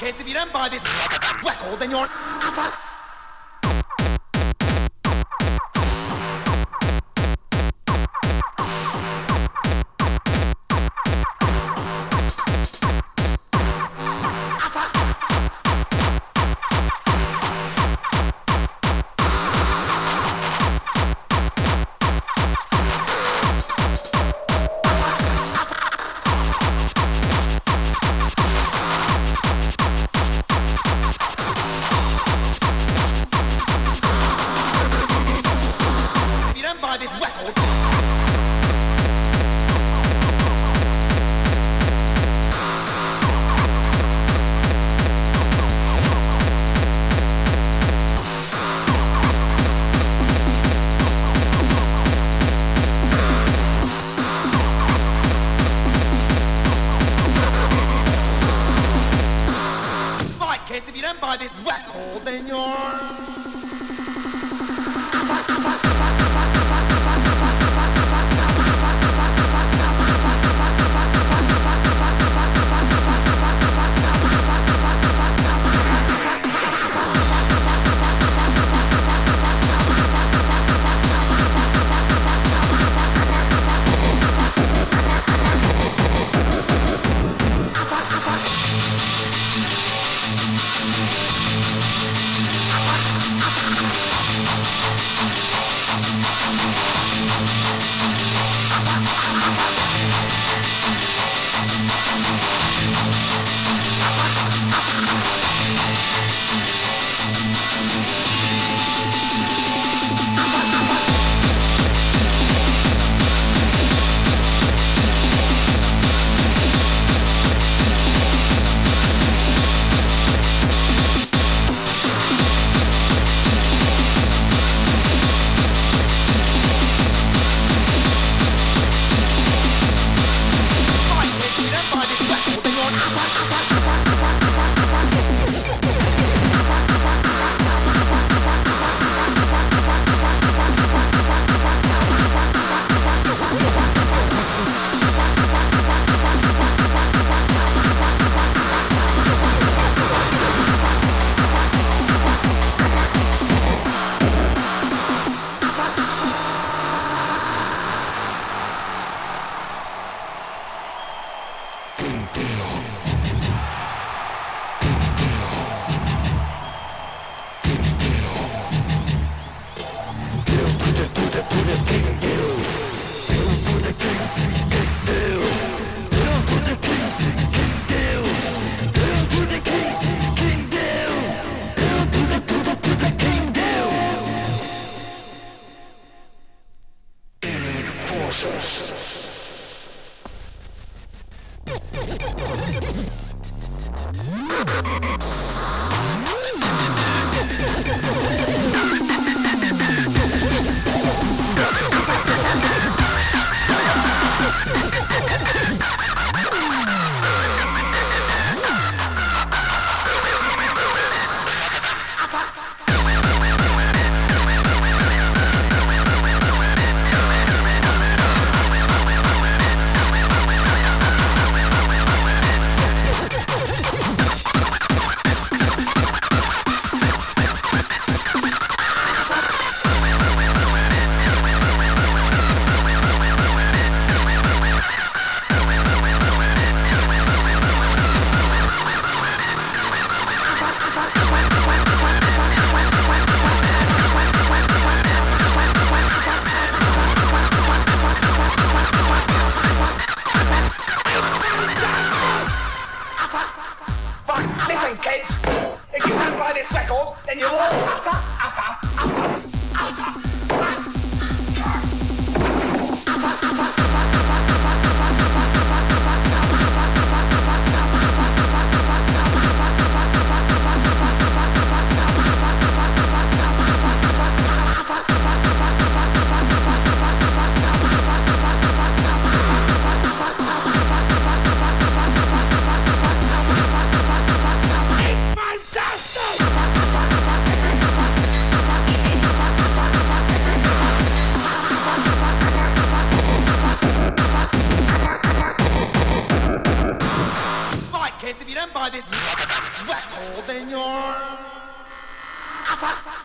kids, if you don't buy this record, then you're utter if you don't buy this record, then you're. Tum, tum. Yeah. Record, then you're all utter, if you don't buy this record, then you're. Atta!